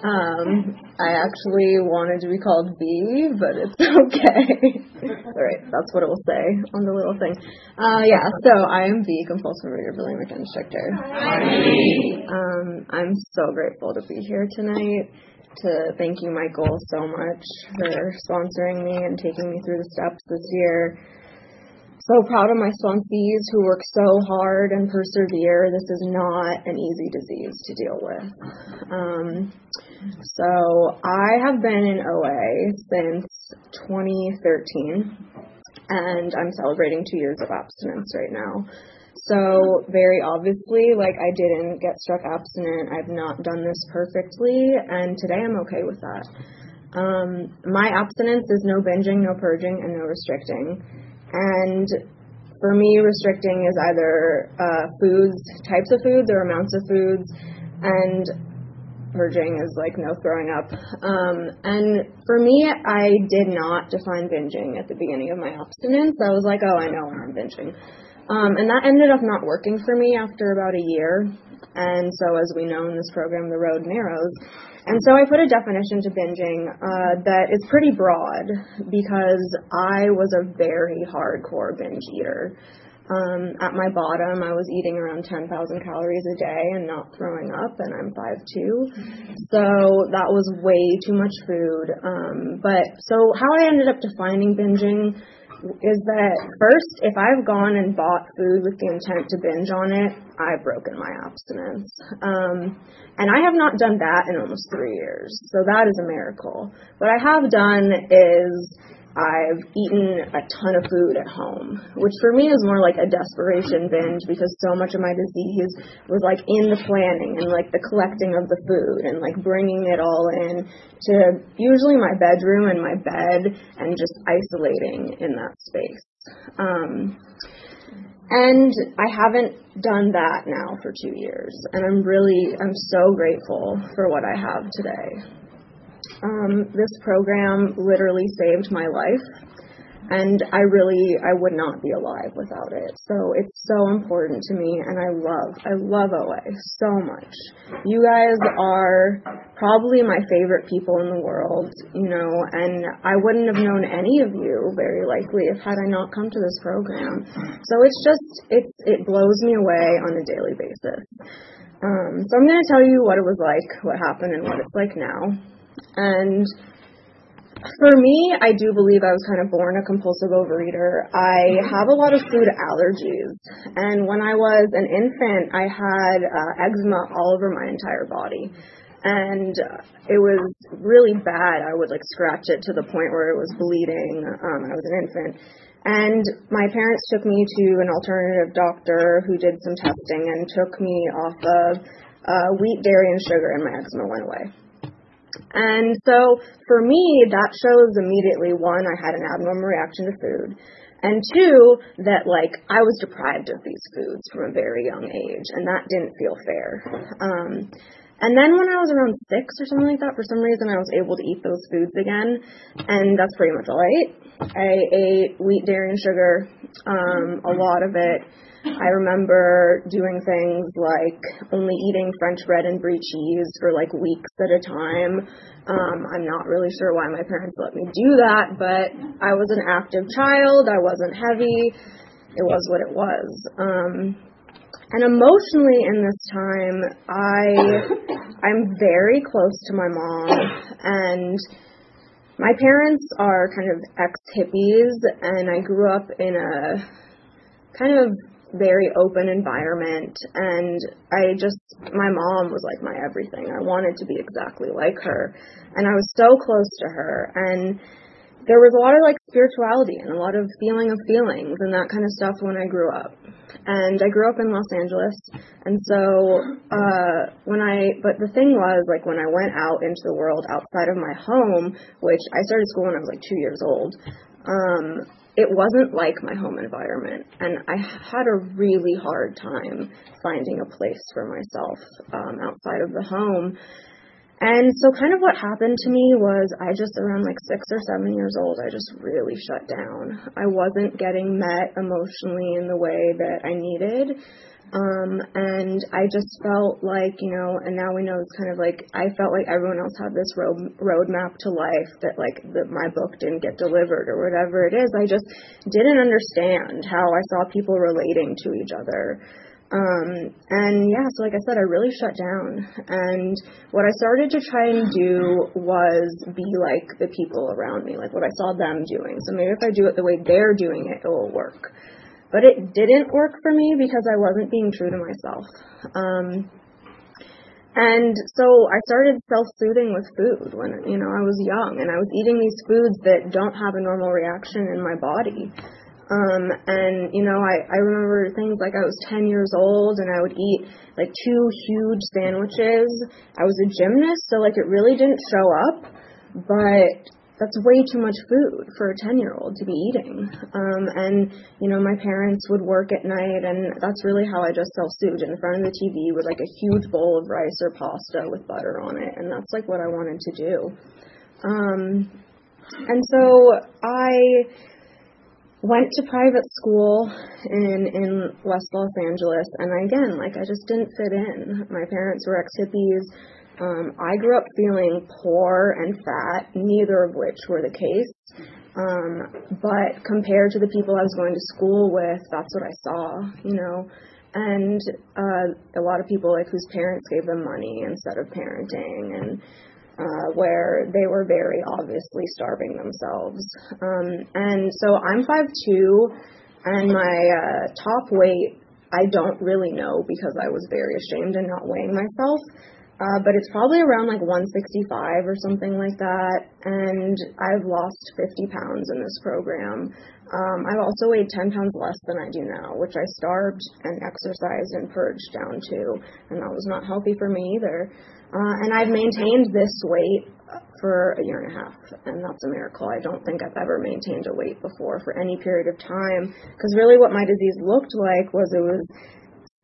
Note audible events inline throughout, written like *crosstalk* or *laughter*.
Um, I actually wanted to be called B, but it's *laughs* okay. All right, that's what it will say on the little thing. Uh, yeah, so I am B, compulsive reader, return instructor. Um, I'm so grateful to be here tonight. To thank you, Michael, so much for sponsoring me and taking me through the steps this year so proud of my sponsees who work so hard and persevere. This is not an easy disease to deal with. Um, so I have been in OA since 2013, and I'm celebrating two years of abstinence right now. So very obviously, like I didn't get struck abstinent. I've not done this perfectly, and today I'm okay with that. Um, my abstinence is no binging, no purging, and no restricting. And for me, restricting is either uh, foods, types of foods, or amounts of foods, and purging is like no throwing up. Um, and for me, I did not define binging at the beginning of my abstinence. I was like, oh, I know when I'm binging. Um, and that ended up not working for me after about a year. And so, as we know in this program, the road narrows. And so I put a definition to binging uh, that is pretty broad because I was a very hardcore binge eater. Um, at my bottom, I was eating around 10,000 calories a day and not throwing up, and I'm 5'2. So that was way too much food. Um, but so how I ended up defining binging is that first, if I've gone and bought food with the intent to binge on it, I've broken my abstinence. Um, and I have not done that in almost three years. So that is a miracle. What I have done is I've eaten a ton of food at home, which for me is more like a desperation binge because so much of my disease was like in the planning and like the collecting of the food and like bringing it all in to usually my bedroom and my bed and just isolating in that space. Um, and I haven't done that now for two years, and I'm really, I'm so grateful for what I have today. Um, this program literally saved my life, and I really I would not be alive without it. So it's so important to me, and I love I love OA so much. You guys are probably my favorite people in the world, you know, and I wouldn't have known any of you very likely if had I not come to this program. So it's just it's it blows me away on a daily basis. Um, so I'm going to tell you what it was like, what happened, and what it's like now. And for me, I do believe I was kind of born a compulsive overeater. I have a lot of food allergies. And when I was an infant, I had uh, eczema all over my entire body. And it was really bad. I would like scratch it to the point where it was bleeding. Um, I was an infant. And my parents took me to an alternative doctor who did some testing and took me off of uh, wheat, dairy, and sugar, and my eczema went away. And so for me, that shows immediately one, I had an abnormal reaction to food. And two, that like I was deprived of these foods from a very young age, and that didn't feel fair. Um, and then when I was around six or something like that, for some reason I was able to eat those foods again, and that's pretty much all I ate. I ate wheat, dairy, and sugar, um, a lot of it. I remember doing things like only eating French bread and brie cheese for like weeks at a time. Um, I'm not really sure why my parents let me do that, but I was an active child. I wasn't heavy. It was what it was. Um, and emotionally in this time, I I'm very close to my mom and my parents are kind of ex hippies and I grew up in a kind of very open environment and I just my mom was like my everything. I wanted to be exactly like her and I was so close to her and there was a lot of like spirituality and a lot of feeling of feelings and that kind of stuff when I grew up. And I grew up in Los Angeles, and so uh, when I, but the thing was, like when I went out into the world outside of my home, which I started school when I was like two years old, um, it wasn't like my home environment, and I had a really hard time finding a place for myself um, outside of the home. And so, kind of what happened to me was I just, around like six or seven years old, I just really shut down. I wasn't getting met emotionally in the way that I needed. Um, and I just felt like, you know, and now we know it's kind of like I felt like everyone else had this road roadmap to life that like that my book didn't get delivered or whatever it is. I just didn't understand how I saw people relating to each other. Um, and yeah, so like I said, I really shut down. And what I started to try and do was be like the people around me, like what I saw them doing. So maybe if I do it the way they're doing it, it will work. But it didn't work for me because I wasn't being true to myself. Um, and so I started self-soothing with food when you know I was young, and I was eating these foods that don't have a normal reaction in my body. Um, and you know, I, I remember things like I was 10 years old and I would eat like two huge sandwiches. I was a gymnast, so like it really didn't show up, but that's way too much food for a 10 year old to be eating. Um, and, you know, my parents would work at night, and that's really how I just self soothed in front of the TV with like a huge bowl of rice or pasta with butter on it. And that's like what I wanted to do. Um, and so I went to private school in in West Los Angeles, and again, like I just didn't fit in. My parents were ex hippies. Um, I grew up feeling poor and fat, neither of which were the case. Um, but compared to the people I was going to school with, that's what I saw, you know. And uh, a lot of people like whose parents gave them money instead of parenting, and uh, where they were very obviously starving themselves. Um, and so I'm 5'2, and my uh, top weight I don't really know because I was very ashamed and not weighing myself. Uh, but it's probably around like 165 or something like that. And I've lost 50 pounds in this program. Um, I've also weighed 10 pounds less than I do now, which I starved and exercised and purged down to. And that was not healthy for me either. Uh, and I've maintained this weight for a year and a half, and that's a miracle. I don't think I've ever maintained a weight before for any period of time, because really what my disease looked like was it was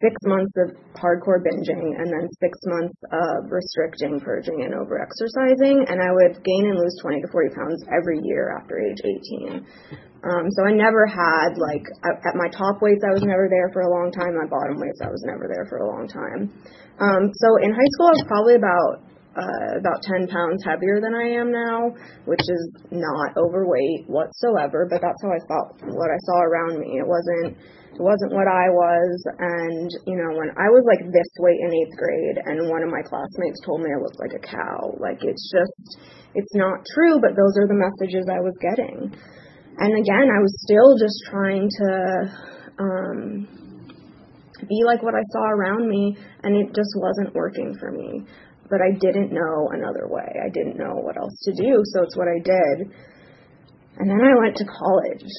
six months of hardcore binging and then six months of restricting, purging, and over exercising, and I would gain and lose 20 to 40 pounds every year after age 18. Um, so I never had like at my top weights I was never there for a long time. My bottom weights I was never there for a long time. Um, so in high school, I was probably about uh, about 10 pounds heavier than I am now, which is not overweight whatsoever. But that's how I felt. What I saw around me, it wasn't wasn't what I was. And you know, when I was like this weight in eighth grade, and one of my classmates told me I looked like a cow, like it's just it's not true. But those are the messages I was getting. And again, I was still just trying to. Um, be like what I saw around me, and it just wasn't working for me. But I didn't know another way. I didn't know what else to do, so it's what I did. And then I went to college.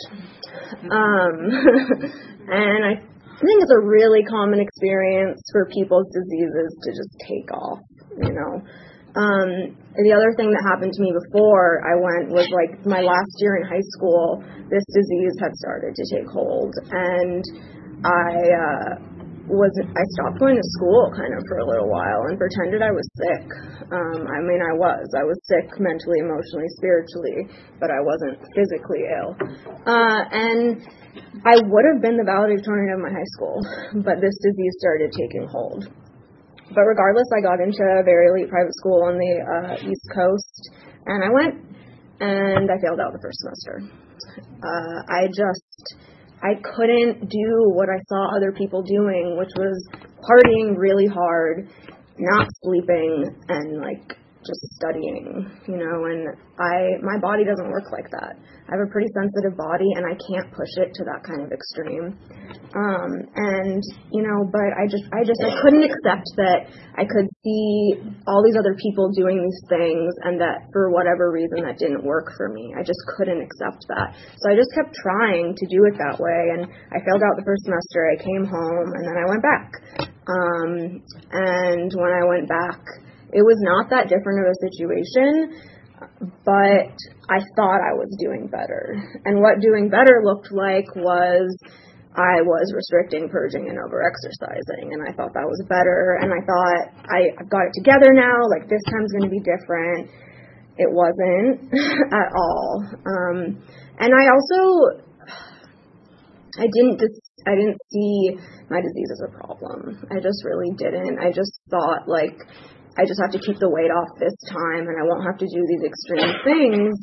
Um, *laughs* and I think it's a really common experience for people's diseases to just take off, you know. Um, the other thing that happened to me before I went was like my last year in high school, this disease had started to take hold. And I uh, was I stopped going to school kind of for a little while and pretended I was sick. Um, I mean, I was. I was sick mentally, emotionally, spiritually, but I wasn't physically ill. Uh, and I would have been the valedictorian of my high school, but this disease started taking hold. But regardless, I got into a very elite private school on the uh, East Coast, and I went, and I failed out the first semester. Uh, I just I couldn't do what I saw other people doing, which was partying really hard, not sleeping, and like just studying, you know, and I my body doesn't work like that. I have a pretty sensitive body and I can't push it to that kind of extreme. Um, and you know, but I just I just I couldn't accept that I could see all these other people doing these things and that for whatever reason that didn't work for me. I just couldn't accept that. So I just kept trying to do it that way and I failed out the first semester. I came home and then I went back. Um, and when I went back, it was not that different of a situation, but I thought I was doing better. And what doing better looked like was I was restricting, purging, and overexercising, and I thought that was better. And I thought I, I've got it together now. Like this time's going to be different. It wasn't *laughs* at all. Um, and I also I didn't dis- I didn't see my disease as a problem. I just really didn't. I just thought like I just have to keep the weight off this time and I won't have to do these extreme things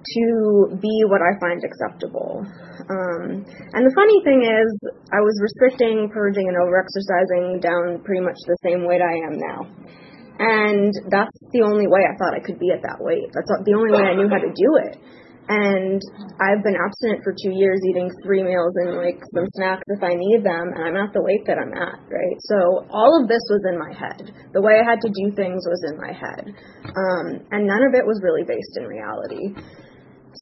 to be what I find acceptable. Um, and the funny thing is, I was restricting, purging, and overexercising down pretty much the same weight I am now. And that's the only way I thought I could be at that weight. That's the only way I knew how to do it and I've been abstinent for two years, eating three meals and like some snacks if I need them, and I'm at the weight that I'm at, right? So all of this was in my head. The way I had to do things was in my head, um, and none of it was really based in reality.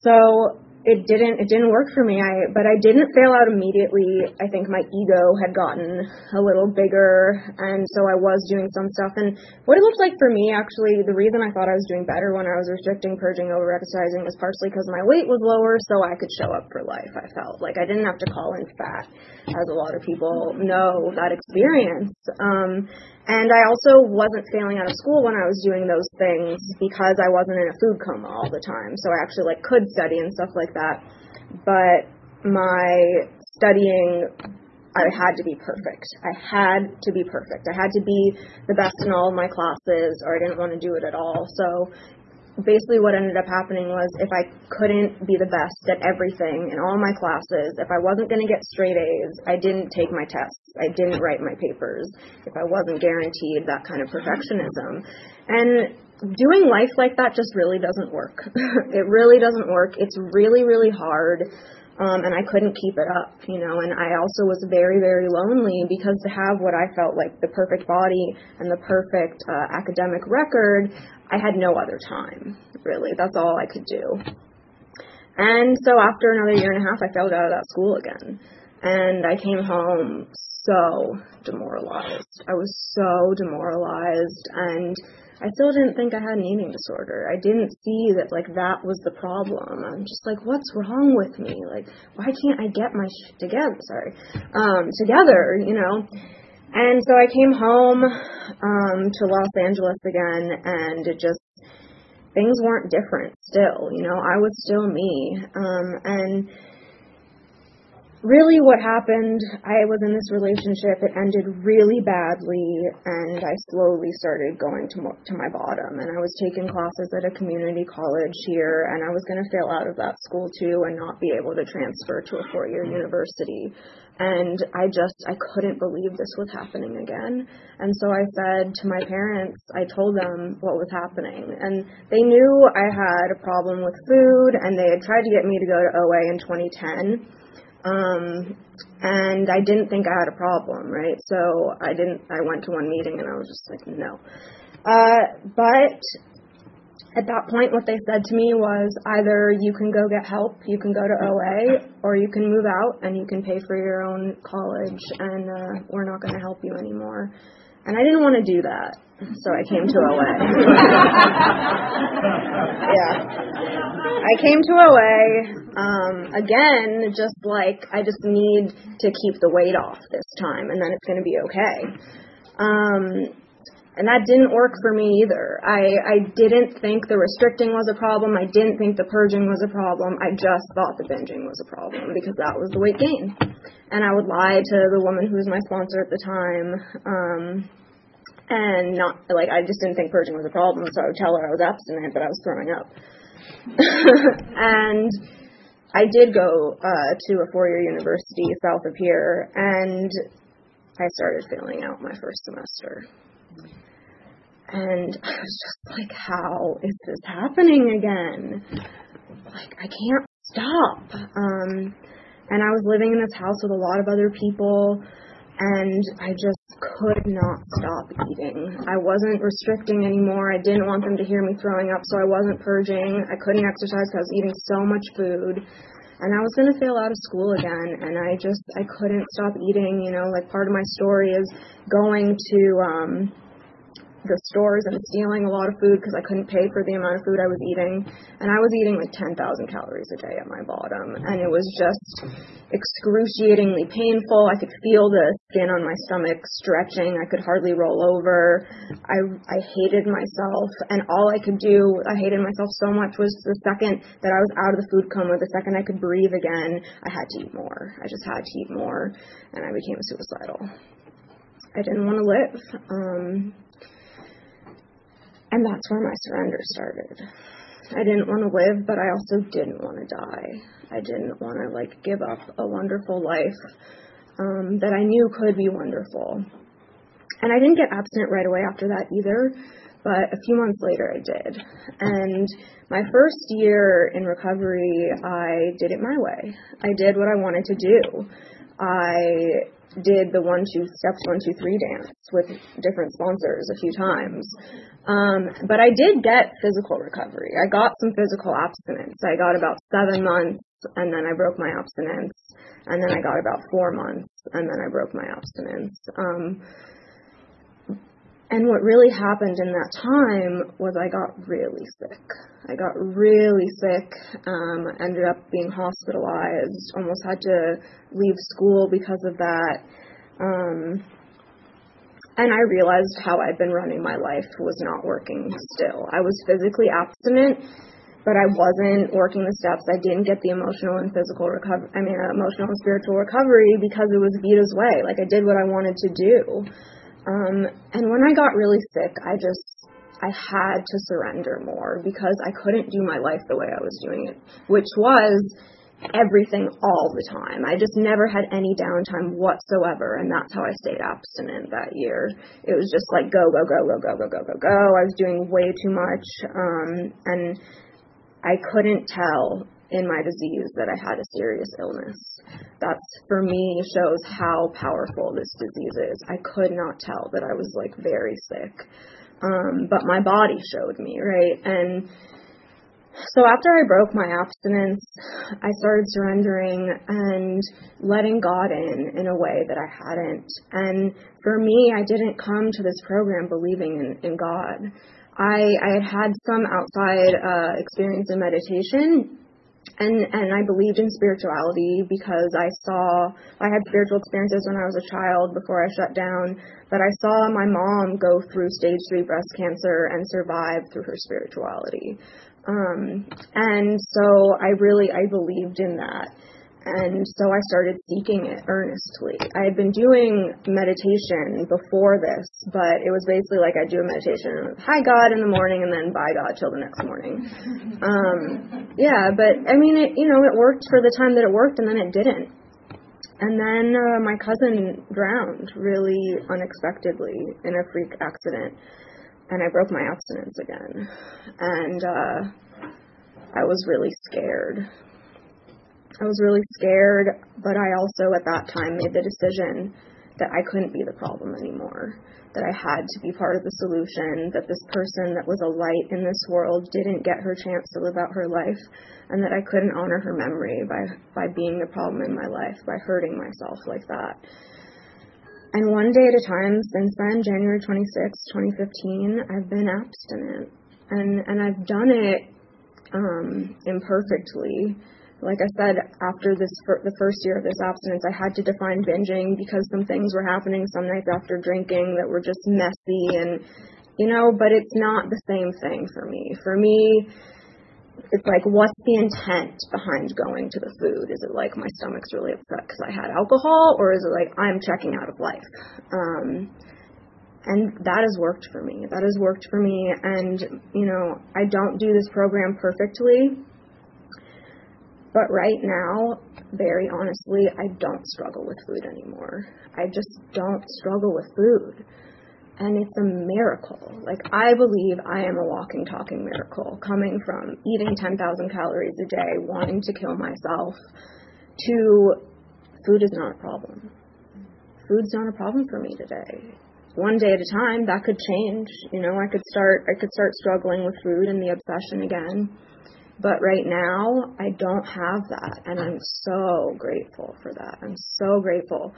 So it didn't it didn't work for me. I but I didn't fail out immediately. I think my ego had gotten a little bigger and so I was doing some stuff and what it looked like for me actually the reason I thought I was doing better when I was restricting, purging, over exercising was partially because my weight was lower so I could show up for life. I felt like I didn't have to call in fat as a lot of people know that experience. Um and I also wasn't failing out of school when I was doing those things because I wasn't in a food coma all the time. So I actually like could study and stuff like that. But my studying I had to be perfect. I had to be perfect. I had to be the best in all of my classes or I didn't want to do it at all. So basically what ended up happening was if I couldn't be the best at everything in all my classes, if I wasn't going to get straight A's, I didn't take my tests. I didn't write my papers if I wasn't guaranteed that kind of perfectionism. And doing life like that just really doesn't work. *laughs* it really doesn't work. It's really, really hard. Um, and I couldn't keep it up, you know. And I also was very, very lonely because to have what I felt like the perfect body and the perfect uh, academic record, I had no other time, really. That's all I could do. And so after another year and a half, I failed out of that school again. And I came home so demoralized. I was so demoralized and I still didn't think I had an eating disorder. I didn't see that like that was the problem. I'm just like, what's wrong with me? Like, why can't I get my shit together? Sorry, um, together, you know. And so I came home um, to Los Angeles again, and it just things weren't different. Still, you know, I was still me, um, and really what happened, I was in this relationship, it ended really badly, and I slowly started going to, mo- to my bottom. And I was taking classes at a community college here, and I was going to fail out of that school too and not be able to transfer to a four year university. And I just, I couldn't believe this was happening again. And so I said to my parents, I told them what was happening. And they knew I had a problem with food, and they had tried to get me to go to OA in 2010 um, and I didn't think I had a problem, right? So I didn't, I went to one meeting and I was just like, no. Uh, but at that point, what they said to me was either you can go get help, you can go to OA, or you can move out and you can pay for your own college, and uh, we're not going to help you anymore. And I didn't want to do that, so I came to OA. *laughs* yeah. I came to OA, um, again, just like I just need to keep the weight off this time, and then it's going to be okay. Um, and that didn't work for me either. I, I didn't think the restricting was a problem. I didn't think the purging was a problem. I just thought the binging was a problem because that was the weight gain. And I would lie to the woman who was my sponsor at the time. Um, and not like I just didn't think purging was a problem, so I would tell her I was abstinent, but I was throwing up. *laughs* and I did go uh, to a four-year university south of here, and I started failing out my first semester. And I was just like, how is this happening again? Like, I can't stop. Um, and I was living in this house with a lot of other people, and I just could not stop eating. I wasn't restricting anymore. I didn't want them to hear me throwing up, so I wasn't purging. I couldn't exercise because I was eating so much food and I was going to fail out of school again and I just I couldn't stop eating, you know, like part of my story is going to um the stores and stealing a lot of food because I couldn't pay for the amount of food I was eating. And I was eating like 10,000 calories a day at my bottom. And it was just excruciatingly painful. I could feel the skin on my stomach stretching. I could hardly roll over. I, I hated myself. And all I could do, I hated myself so much was the second that I was out of the food coma, the second I could breathe again, I had to eat more. I just had to eat more. And I became suicidal. I didn't want to live. Um, and that's where my surrender started. I didn't want to live, but I also didn't want to die. I didn't want to like give up a wonderful life um, that I knew could be wonderful. And I didn't get abstinent right away after that either, but a few months later I did. And my first year in recovery, I did it my way. I did what I wanted to do. I did the one two steps one two three dance with different sponsors a few times um, but i did get physical recovery i got some physical abstinence i got about seven months and then i broke my abstinence and then i got about four months and then i broke my abstinence um, and what really happened in that time was I got really sick. I got really sick, um, ended up being hospitalized, almost had to leave school because of that. Um, and I realized how I'd been running my life was not working still. I was physically abstinent, but I wasn't working the steps. I didn't get the emotional and physical recovery, I mean, emotional and spiritual recovery because it was Vita's way. Like I did what I wanted to do. Um, and when I got really sick, I just I had to surrender more because I couldn't do my life the way I was doing it, which was everything all the time. I just never had any downtime whatsoever, and that's how I stayed abstinent that year. It was just like go, go, go, go, go, go, go, go, go. I was doing way too much, um, and I couldn't tell in my disease that I had a serious illness. That's for me shows how powerful this disease is. I could not tell that I was like very sick. Um, but my body showed me, right? And so after I broke my abstinence, I started surrendering and letting God in in a way that I hadn't. And for me, I didn't come to this program believing in, in God. I, I had had some outside uh, experience in meditation, and and I believed in spirituality because I saw I had spiritual experiences when I was a child before I shut down, but I saw my mom go through stage three breast cancer and survive through her spirituality. Um, and so I really I believed in that. And so I started seeking it earnestly. I had been doing meditation before this, but it was basically like I'd do a meditation, hi God in the morning, and then bye God till the next morning. Um, yeah, but I mean, it, you know, it worked for the time that it worked, and then it didn't. And then uh, my cousin drowned really unexpectedly in a freak accident, and I broke my abstinence again. And uh, I was really scared I was really scared, but I also at that time made the decision that I couldn't be the problem anymore, that I had to be part of the solution, that this person that was a light in this world didn't get her chance to live out her life, and that I couldn't honor her memory by, by being the problem in my life, by hurting myself like that. And one day at a time since then, January 26, 2015, I've been abstinent. And, and I've done it um, imperfectly like I said, after this fir- the first year of this abstinence, I had to define binging because some things were happening some nights after drinking that were just messy and you know, but it's not the same thing for me. For me, it's like what's the intent behind going to the food? Is it like my stomach's really upset because I had alcohol, or is it like I'm checking out of life? Um, and that has worked for me. That has worked for me. And you know, I don't do this program perfectly but right now, very honestly, I don't struggle with food anymore. I just don't struggle with food. And it's a miracle. Like, I believe I am a walking, talking miracle coming from eating 10,000 calories a day, wanting to kill myself, to food is not a problem. Food's not a problem for me today. One day at a time, that could change. You know, I could start, I could start struggling with food and the obsession again. But right now, I don't have that, and I'm so grateful for that. I'm so grateful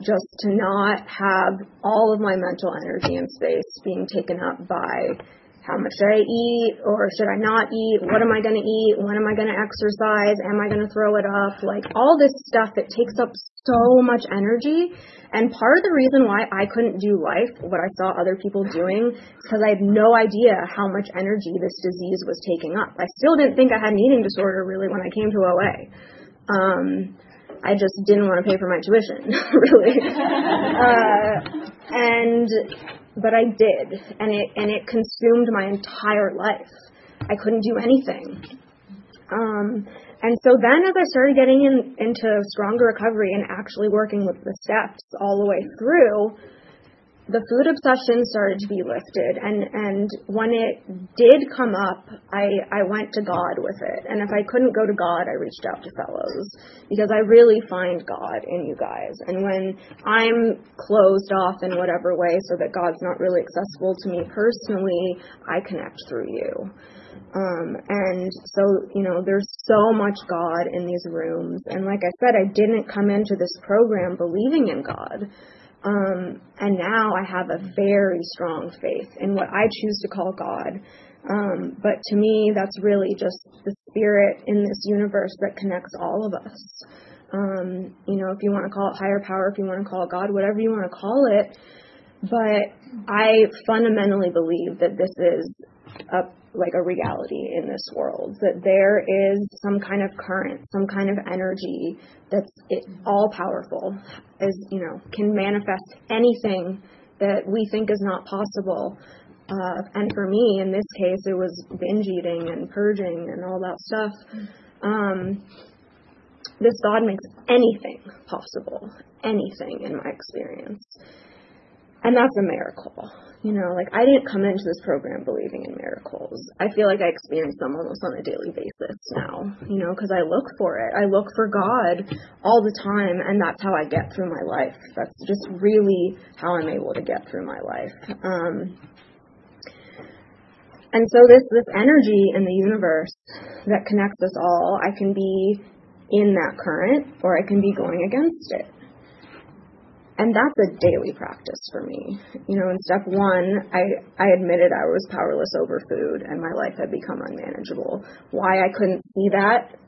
just to not have all of my mental energy and space being taken up by how much should I eat or should I not eat? What am I going to eat? When am I going to exercise? Am I going to throw it up? Like all this stuff that takes up so much energy. And part of the reason why I couldn't do life, what I saw other people doing, is because I had no idea how much energy this disease was taking up. I still didn't think I had an eating disorder really when I came to OA. Um, I just didn't want to pay for my tuition, *laughs* really. uh, and but I did, and it and it consumed my entire life. I couldn't do anything. Um, and so then, as I started getting in, into stronger recovery and actually working with the steps all the way through, the food obsession started to be lifted and and when it did come up i i went to god with it and if i couldn't go to god i reached out to fellows because i really find god in you guys and when i'm closed off in whatever way so that god's not really accessible to me personally i connect through you um, and so, you know, there's so much God in these rooms. And like I said, I didn't come into this program believing in God. Um, and now I have a very strong faith in what I choose to call God. Um, but to me, that's really just the spirit in this universe that connects all of us. Um, you know, if you want to call it higher power, if you want to call it God, whatever you want to call it. But I fundamentally believe that this is a like a reality in this world that there is some kind of current some kind of energy that's all powerful is you know can manifest anything that we think is not possible. Uh, and for me in this case it was binge eating and purging and all that stuff. Um, this god makes anything possible anything in my experience. And that's a miracle you know, like I didn't come into this program believing in miracles. I feel like I experience them almost on a daily basis now, you know, because I look for it. I look for God all the time, and that's how I get through my life. That's just really how I'm able to get through my life. Um, and so this this energy in the universe that connects us all, I can be in that current or I can be going against it. And that's a daily practice for me. You know, in step one, I, I admitted I was powerless over food and my life had become unmanageable. Why I couldn't see that,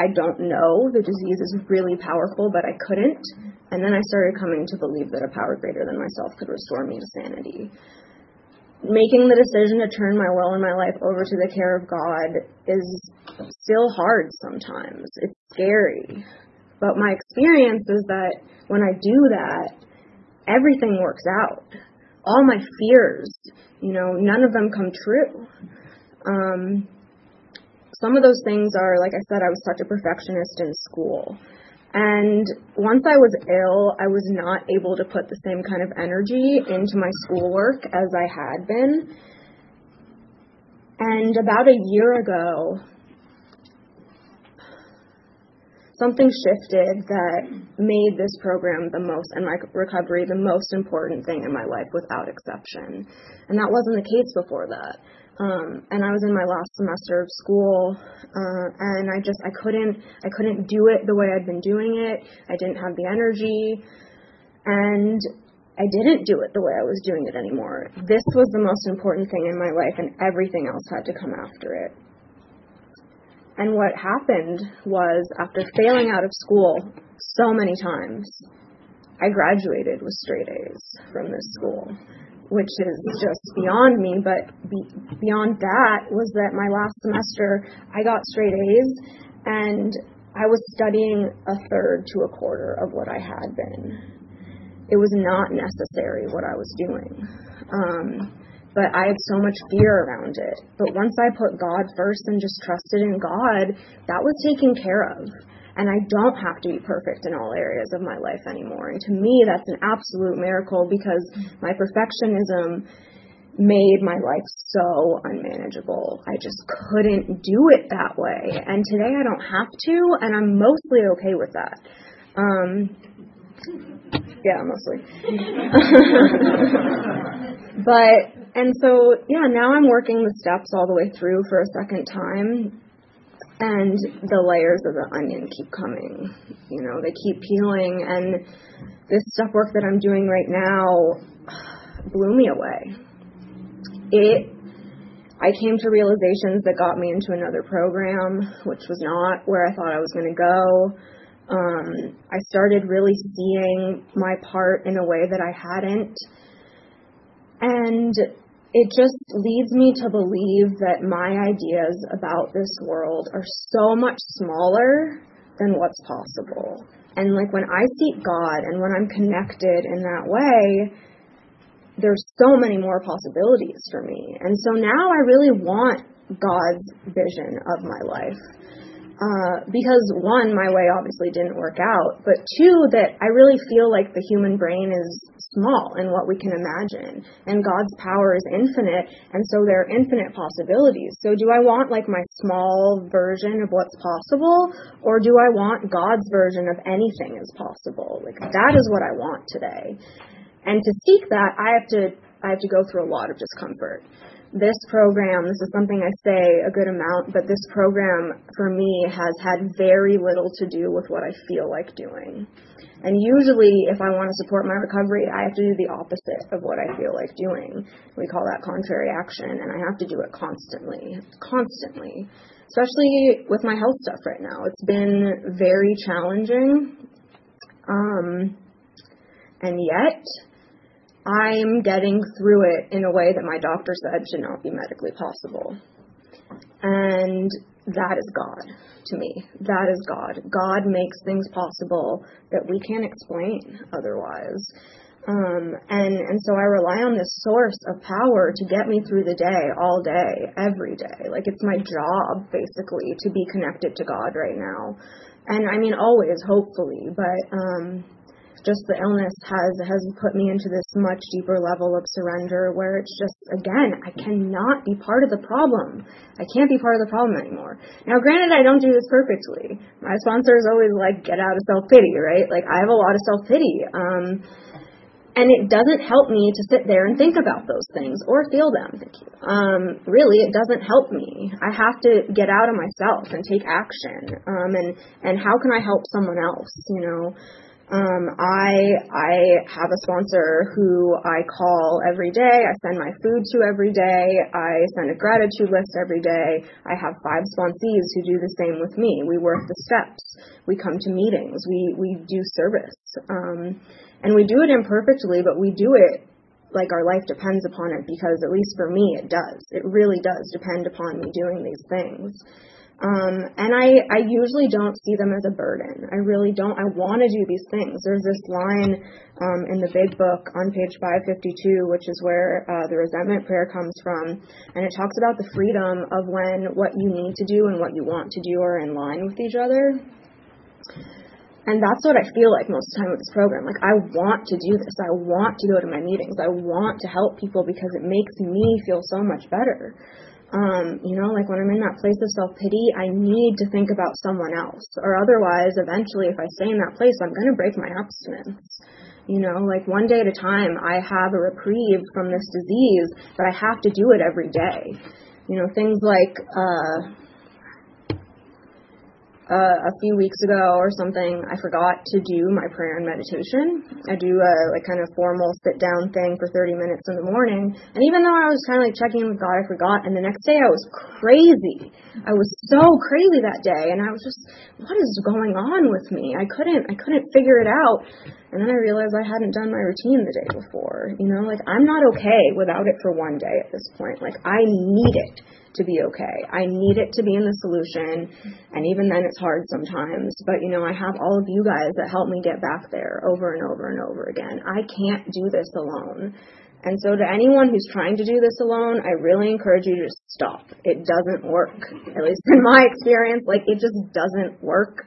I don't know. The disease is really powerful, but I couldn't. And then I started coming to believe that a power greater than myself could restore me to sanity. Making the decision to turn my will and my life over to the care of God is still hard sometimes. It's scary. But my experience is that when I do that, everything works out. All my fears, you know, none of them come true. Um, some of those things are, like I said, I was such a perfectionist in school. And once I was ill, I was not able to put the same kind of energy into my schoolwork as I had been. And about a year ago, something shifted that made this program the most and my recovery the most important thing in my life without exception and that wasn't the case before that um, and I was in my last semester of school, uh, and I just I couldn't I couldn't do it the way I'd been doing it. I didn't have the energy, and I didn't do it the way I was doing it anymore. This was the most important thing in my life, and everything else had to come after it. And what happened was, after failing out of school so many times, I graduated with straight A's from this school, which is just beyond me. But be, beyond that was that my last semester, I got straight A's, and I was studying a third to a quarter of what I had been. It was not necessary what I was doing. Um, but I had so much fear around it. But once I put God first and just trusted in God, that was taken care of. and I don't have to be perfect in all areas of my life anymore. And to me, that's an absolute miracle because my perfectionism made my life so unmanageable. I just couldn't do it that way. And today I don't have to, and I'm mostly okay with that. Um, yeah, mostly. *laughs* but, and so, yeah, now I'm working the steps all the way through for a second time. And the layers of the onion keep coming. You know, they keep peeling. And this step work that I'm doing right now *sighs* blew me away it I came to realizations that got me into another program, which was not where I thought I was going to go. Um, I started really seeing my part in a way that I hadn't. And it just leads me to believe that my ideas about this world are so much smaller than what's possible. And like when I seek God and when I'm connected in that way, there's so many more possibilities for me. And so now I really want God's vision of my life. Uh, because one, my way obviously didn't work out, but two, that I really feel like the human brain is small in what we can imagine, and God's power is infinite, and so there are infinite possibilities. So, do I want like my small version of what's possible, or do I want God's version of anything is possible? Like that is what I want today. And to seek that, I have to I have to go through a lot of discomfort. This program, this is something I say a good amount, but this program for me has had very little to do with what I feel like doing. And usually, if I want to support my recovery, I have to do the opposite of what I feel like doing. We call that contrary action, and I have to do it constantly, constantly, especially with my health stuff right now. It's been very challenging. Um, and yet, I'm getting through it in a way that my doctor said should not be medically possible. And that is God to me. That is God. God makes things possible that we can't explain otherwise. Um, and and so I rely on this source of power to get me through the day, all day, every day. Like it's my job basically to be connected to God right now, and I mean always, hopefully. But um, just the illness has has put me into this much deeper level of surrender where it's just again I cannot be part of the problem. I can't be part of the problem anymore. Now granted I don't do this perfectly. My sponsor is always like get out of self-pity, right? Like I have a lot of self-pity. Um and it doesn't help me to sit there and think about those things or feel them. Um, really, it doesn't help me. I have to get out of myself and take action. Um, and and how can I help someone else? You know, I I have a sponsor who I call every day. I send my food to every day. I send a gratitude list every day. I have five sponsees who do the same with me. We work the steps. We come to meetings. We we do service, um, and we do it imperfectly, but we do it like our life depends upon it because at least for me it does. It really does depend upon me doing these things. Um, and I, I usually don't see them as a burden. I really don't. I want to do these things. There's this line um, in the big book on page 552, which is where uh, the resentment prayer comes from. And it talks about the freedom of when what you need to do and what you want to do are in line with each other. And that's what I feel like most of the time with this program. Like, I want to do this. I want to go to my meetings. I want to help people because it makes me feel so much better. Um, you know, like when I'm in that place of self pity, I need to think about someone else. Or otherwise, eventually, if I stay in that place, I'm going to break my abstinence. You know, like one day at a time, I have a reprieve from this disease, but I have to do it every day. You know, things like, uh, uh, a few weeks ago or something, I forgot to do my prayer and meditation. I do a like kind of formal sit down thing for 30 minutes in the morning, and even though I was kind of like checking with God, I forgot. And the next day I was crazy. I was so crazy that day, and I was just, what is going on with me? I couldn't, I couldn't figure it out. And then I realized I hadn't done my routine the day before. You know, like I'm not okay without it for one day at this point. Like I need it to be okay. I need it to be in the solution, and even then it's hard sometimes. But you know, I have all of you guys that help me get back there over and over and over again. I can't do this alone. And so, to anyone who's trying to do this alone, I really encourage you to stop. It doesn't work. At least in my *laughs* experience, like it just doesn't work.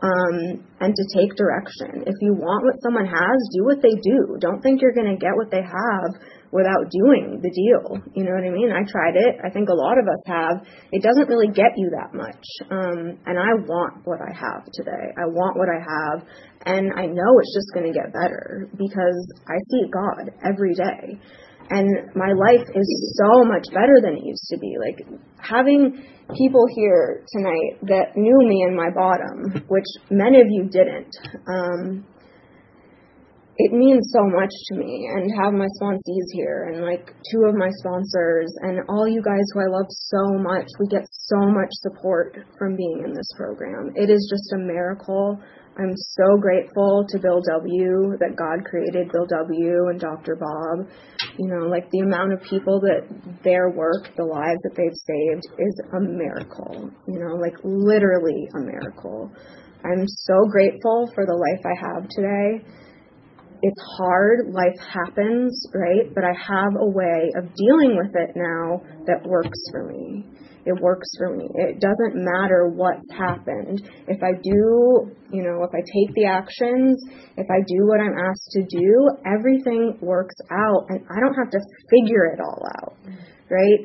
Um, and to take direction. If you want what someone has, do what they do. Don't think you're going to get what they have without doing the deal. You know what I mean? I tried it. I think a lot of us have. It doesn't really get you that much. Um, and I want what I have today. I want what I have. And I know it's just going to get better because I see God every day and my life is so much better than it used to be. Like having people here tonight that knew me in my bottom, which many of you didn't. Um, it means so much to me and have my sponsees here and like two of my sponsors and all you guys who I love so much. We get so much support from being in this program. It is just a miracle I'm so grateful to Bill W. that God created Bill W. and Dr. Bob. You know, like the amount of people that their work, the lives that they've saved is a miracle. You know, like literally a miracle. I'm so grateful for the life I have today. It's hard, life happens, right? But I have a way of dealing with it now that works for me. It works for me. It doesn't matter what's happened. If I do, you know, if I take the actions, if I do what I'm asked to do, everything works out and I don't have to figure it all out, right?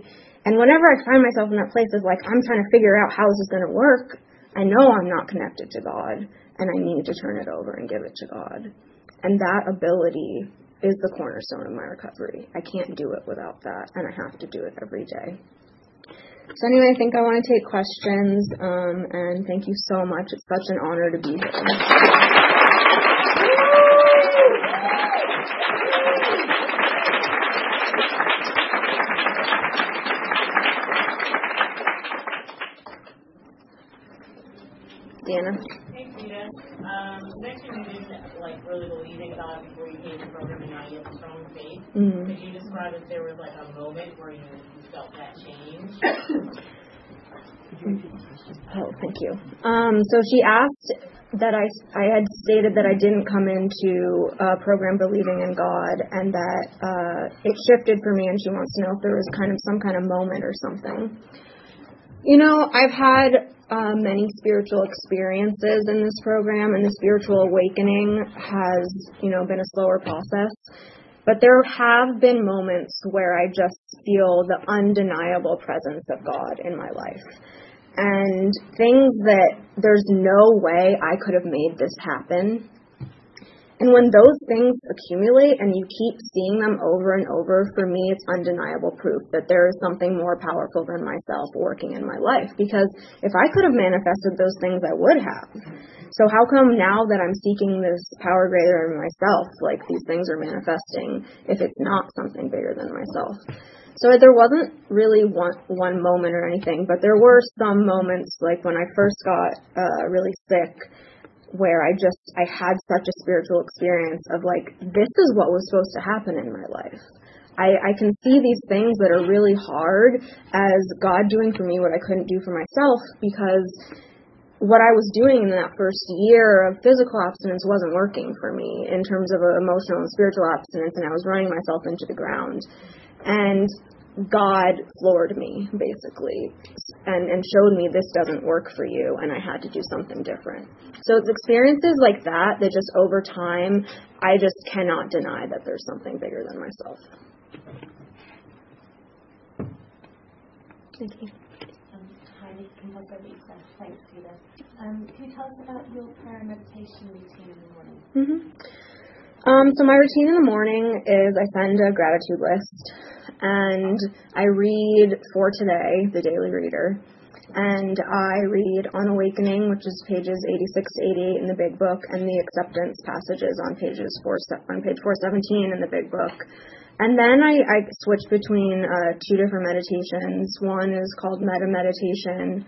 And whenever I find myself in that place of like, I'm trying to figure out how this is going to work, I know I'm not connected to God and I need to turn it over and give it to God. And that ability is the cornerstone of my recovery. I can't do it without that, and I have to do it every day. So anyway, I think I want to take questions, um, and thank you so much. It's such an honor to be here. Really believe in God before you came to the program, and now you have strong faith. Mm-hmm. Could you describe if there was like a moment where you felt that change? *coughs* oh, thank you. Um, so she asked that I, I had stated that I didn't come into a program believing in God and that uh, it shifted for me, and she wants to know if there was kind of some kind of moment or something. You know, I've had Um, many spiritual experiences in this program, and the spiritual awakening has, you know, been a slower process. But there have been moments where I just feel the undeniable presence of God in my life. And things that there's no way I could have made this happen. And when those things accumulate and you keep seeing them over and over, for me, it's undeniable proof that there is something more powerful than myself working in my life. Because if I could have manifested those things, I would have. So how come now that I'm seeking this power greater than myself, like these things are manifesting, if it's not something bigger than myself? So there wasn't really one one moment or anything, but there were some moments, like when I first got uh, really sick, where I just I had such a spiritual experience of like this is what was supposed to happen in my life. I, I can see these things that are really hard as God doing for me what I couldn't do for myself because what I was doing in that first year of physical abstinence wasn't working for me in terms of emotional and spiritual abstinence, and I was running myself into the ground. And God floored me, basically, and, and showed me this doesn't work for you, and I had to do something different. So it's experiences like that that just over time, I just cannot deny that there's something bigger than myself. Thank you. Thanks, Peter. Um, can you tell us about your prayer and meditation routine in the morning? Mm-hmm. Um, so my routine in the morning is I send a gratitude list and I read for today, the Daily Reader, and I read On Awakening, which is pages 86 to 88 in the Big Book, and the acceptance passages on pages four on page 417 in the Big Book. And then I, I switch between uh, two different meditations. One is called Metta Meditation,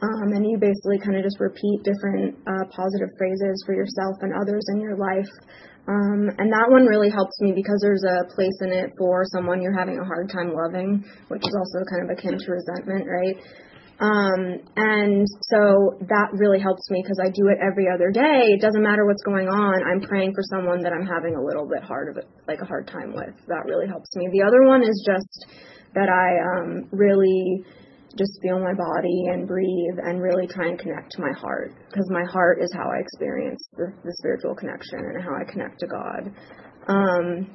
um, and you basically kind of just repeat different uh, positive phrases for yourself and others in your life. Um, and that one really helps me because there's a place in it for someone you're having a hard time loving, which is also kind of akin to resentment, right? Um, and so that really helps me because I do it every other day. It doesn't matter what's going on. I'm praying for someone that I'm having a little bit hard of it, like a hard time with. That really helps me. The other one is just that I um, really just feel my body and breathe and really try and connect to my heart because my heart is how I experience the, the spiritual connection and how I connect to God. Um,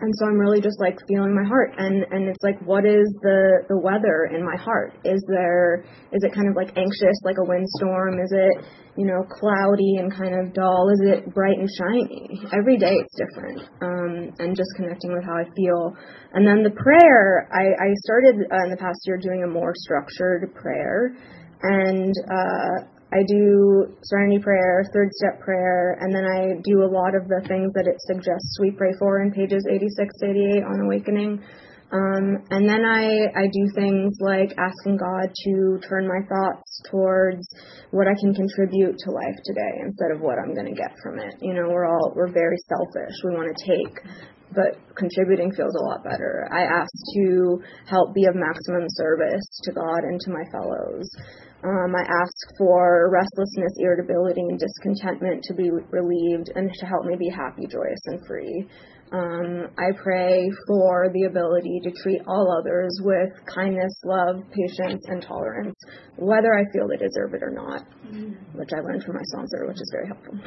and so I'm really just like feeling my heart. And and it's like what is the the weather in my heart? Is there is it kind of like anxious like a windstorm? Is it you know cloudy and kind of dull? Is it bright and shiny? Every day it's different um and just connecting with how I feel. And then the prayer I I started uh, in the past year doing a more structured prayer. And uh I do serenity prayer, third step prayer, and then I do a lot of the things that it suggests we pray for in pages 86 to 88 on awakening. Um, and then I, I do things like asking God to turn my thoughts towards what I can contribute to life today instead of what I'm going to get from it. You know, we're all, we're very selfish. We want to take, but contributing feels a lot better. I ask to help be of maximum service to God and to my fellows. Um, I ask for restlessness, irritability, and discontentment to be relieved and to help me be happy, joyous, and free. Um, I pray for the ability to treat all others with kindness, love, patience, and tolerance, whether I feel they deserve it or not, which I learned from my sponsor, which is very helpful. *laughs*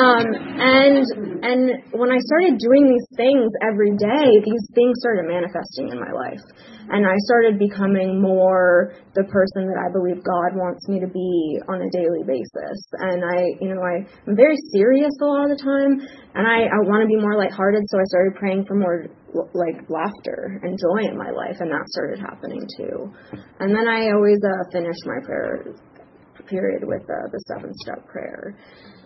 um, and and when I started doing these things every day, these things started manifesting in my life and I started becoming more the person that I believe God wants me to be on a daily basis. And I, you know, I, I'm very serious a lot of the time, and I, I want to be more lighthearted, so I started praying for more like laughter and joy in my life, and that started happening too. And then I always uh, finish my prayer period with uh, the seven step prayer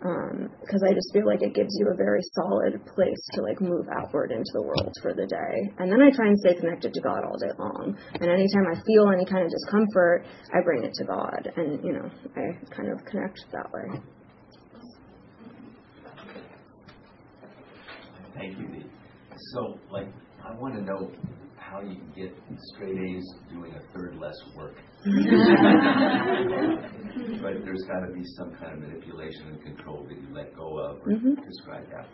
because um, I just feel like it gives you a very solid place to like move outward into the world for the day. And then I try and stay connected to God all day long. And anytime I feel any kind of discomfort, I bring it to God, and you know, I kind of connect that way. Thank you, So, like, I want to know how you can get straight A's doing a third less work. *laughs* *laughs* but there's got to be some kind of manipulation and control that you let go of or mm-hmm. describe that.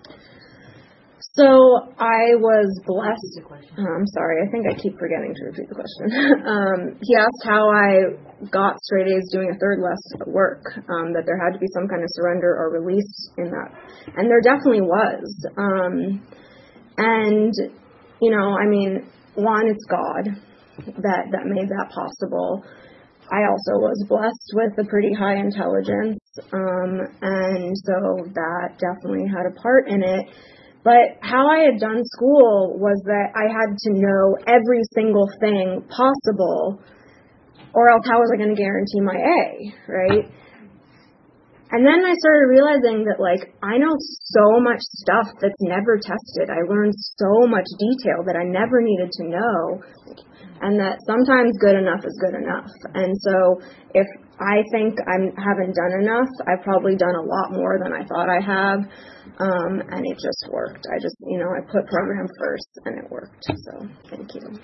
So I was blessed. Oh, I'm sorry, I think I keep forgetting to repeat the question. *laughs* um, he asked how I got straight A's doing a third less work. Um, that there had to be some kind of surrender or release in that, and there definitely was. Um, and you know, I mean, one, it's God that that made that possible. I also was blessed with a pretty high intelligence, um, and so that definitely had a part in it. But how I had done school was that I had to know every single thing possible, or else how was I going to guarantee my A, right? And then I started realizing that, like, I know so much stuff that's never tested. I learned so much detail that I never needed to know. And that sometimes good enough is good enough. And so if I think I haven't done enough, I've probably done a lot more than I thought I have. Um, and it just worked. I just, you know, I put program first and it worked. So thank you.